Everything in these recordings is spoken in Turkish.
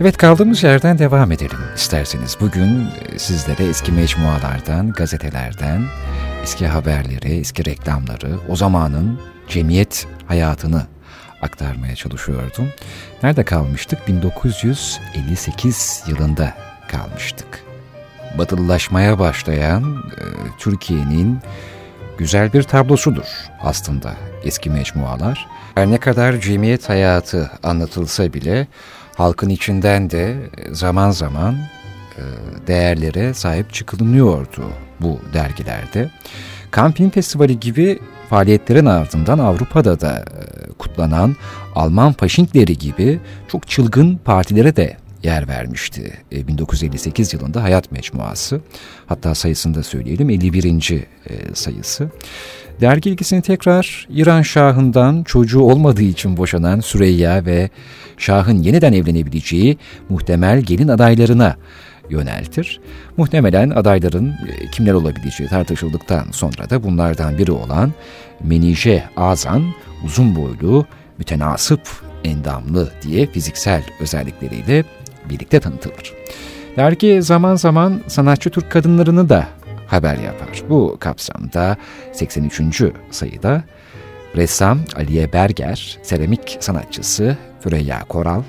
Evet kaldığımız yerden devam edelim isterseniz. Bugün e, sizlere eski mecmualardan, gazetelerden, eski haberleri, eski reklamları, o zamanın cemiyet hayatını aktarmaya çalışıyordum. Nerede kalmıştık? 1958 yılında kalmıştık. Batılılaşmaya başlayan e, Türkiye'nin güzel bir tablosudur aslında eski mecmualar. Her ne kadar cemiyet hayatı anlatılsa bile halkın içinden de zaman zaman e, değerlere sahip çıkılınıyordu bu dergilerde. Kampin Festivali gibi faaliyetlerin ardından Avrupa'da da e, kutlanan Alman faşinkleri gibi çok çılgın partilere de yer vermişti. 1958 e, yılında Hayat Mecmuası, hatta sayısını da söyleyelim 51. sayısı. Dergi ilgisini tekrar İran Şahı'ndan çocuğu olmadığı için boşanan Süreyya ve Şah'ın yeniden evlenebileceği muhtemel gelin adaylarına yöneltir. Muhtemelen adayların e, kimler olabileceği tartışıldıktan sonra da bunlardan biri olan Menije Azan uzun boylu, mütenasıp, endamlı diye fiziksel özellikleriyle birlikte tanıtılır. Dergi zaman zaman sanatçı Türk kadınlarını da haber yapar. Bu kapsamda 83. sayıda ressam Aliye Berger, seramik sanatçısı Füreyya Koral,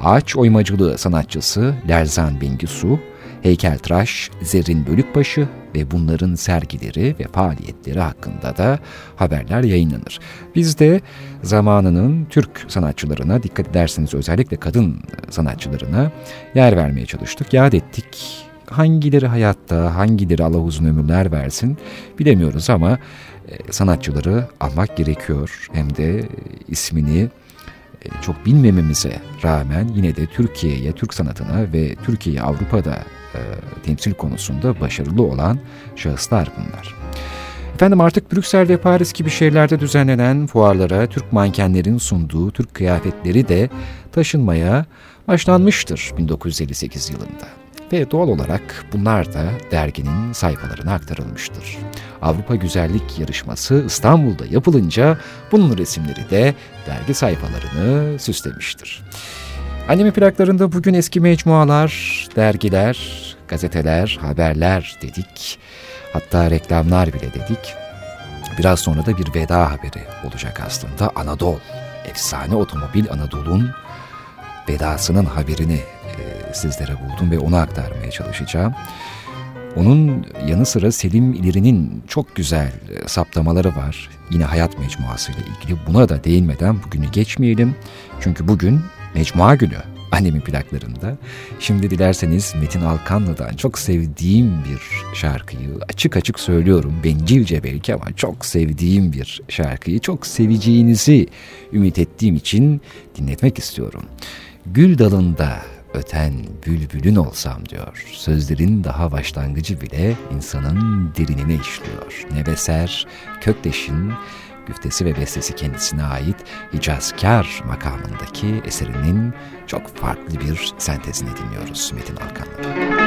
ağaç oymacılığı sanatçısı Lerzan Bengisu, heykeltıraş Zerrin Bölükbaşı ve bunların sergileri ve faaliyetleri hakkında da haberler yayınlanır. Biz de zamanının Türk sanatçılarına dikkat ederseniz özellikle kadın sanatçılarına yer vermeye çalıştık, yad ettik. Hangileri hayatta, hangileri Allah uzun ömürler versin bilemiyoruz ama e, sanatçıları almak gerekiyor. Hem de ismini e, çok bilmememize rağmen yine de Türkiye'ye, Türk sanatına ve Türkiye'yi Avrupa'da e, temsil konusunda başarılı olan şahıslar bunlar. Efendim artık Brüksel ve Paris gibi şehirlerde düzenlenen fuarlara Türk mankenlerin sunduğu Türk kıyafetleri de taşınmaya başlanmıştır 1958 yılında. Ve doğal olarak bunlar da derginin sayfalarına aktarılmıştır. Avrupa Güzellik Yarışması İstanbul'da yapılınca bunun resimleri de dergi sayfalarını süslemiştir. Anime plaklarında bugün eski mecmualar, dergiler, gazeteler, haberler dedik. Hatta reklamlar bile dedik. Biraz sonra da bir veda haberi olacak aslında. Anadolu, efsane otomobil Anadolu'nun vedasının haberini e, sizlere buldum ve onu aktarmaya çalışacağım. Onun yanı sıra Selim İleri'nin çok güzel e, saptamaları var. Yine hayat mecmuası ile ilgili. Buna da değinmeden bugünü geçmeyelim. Çünkü bugün mecmua günü annemin plaklarında. Şimdi dilerseniz Metin Alkanlı'dan çok sevdiğim bir şarkıyı açık açık söylüyorum. Bencilce belki ama çok sevdiğim bir şarkıyı çok seveceğinizi ümit ettiğim için dinletmek istiyorum. Gül dalında öten bülbülün olsam diyor. Sözlerin daha başlangıcı bile insanın dirinine işliyor. Nebeser, Kökteş'in güftesi ve bestesi kendisine ait Hicazkar makamındaki eserinin çok farklı bir sentezini dinliyoruz Metin Alkan'la.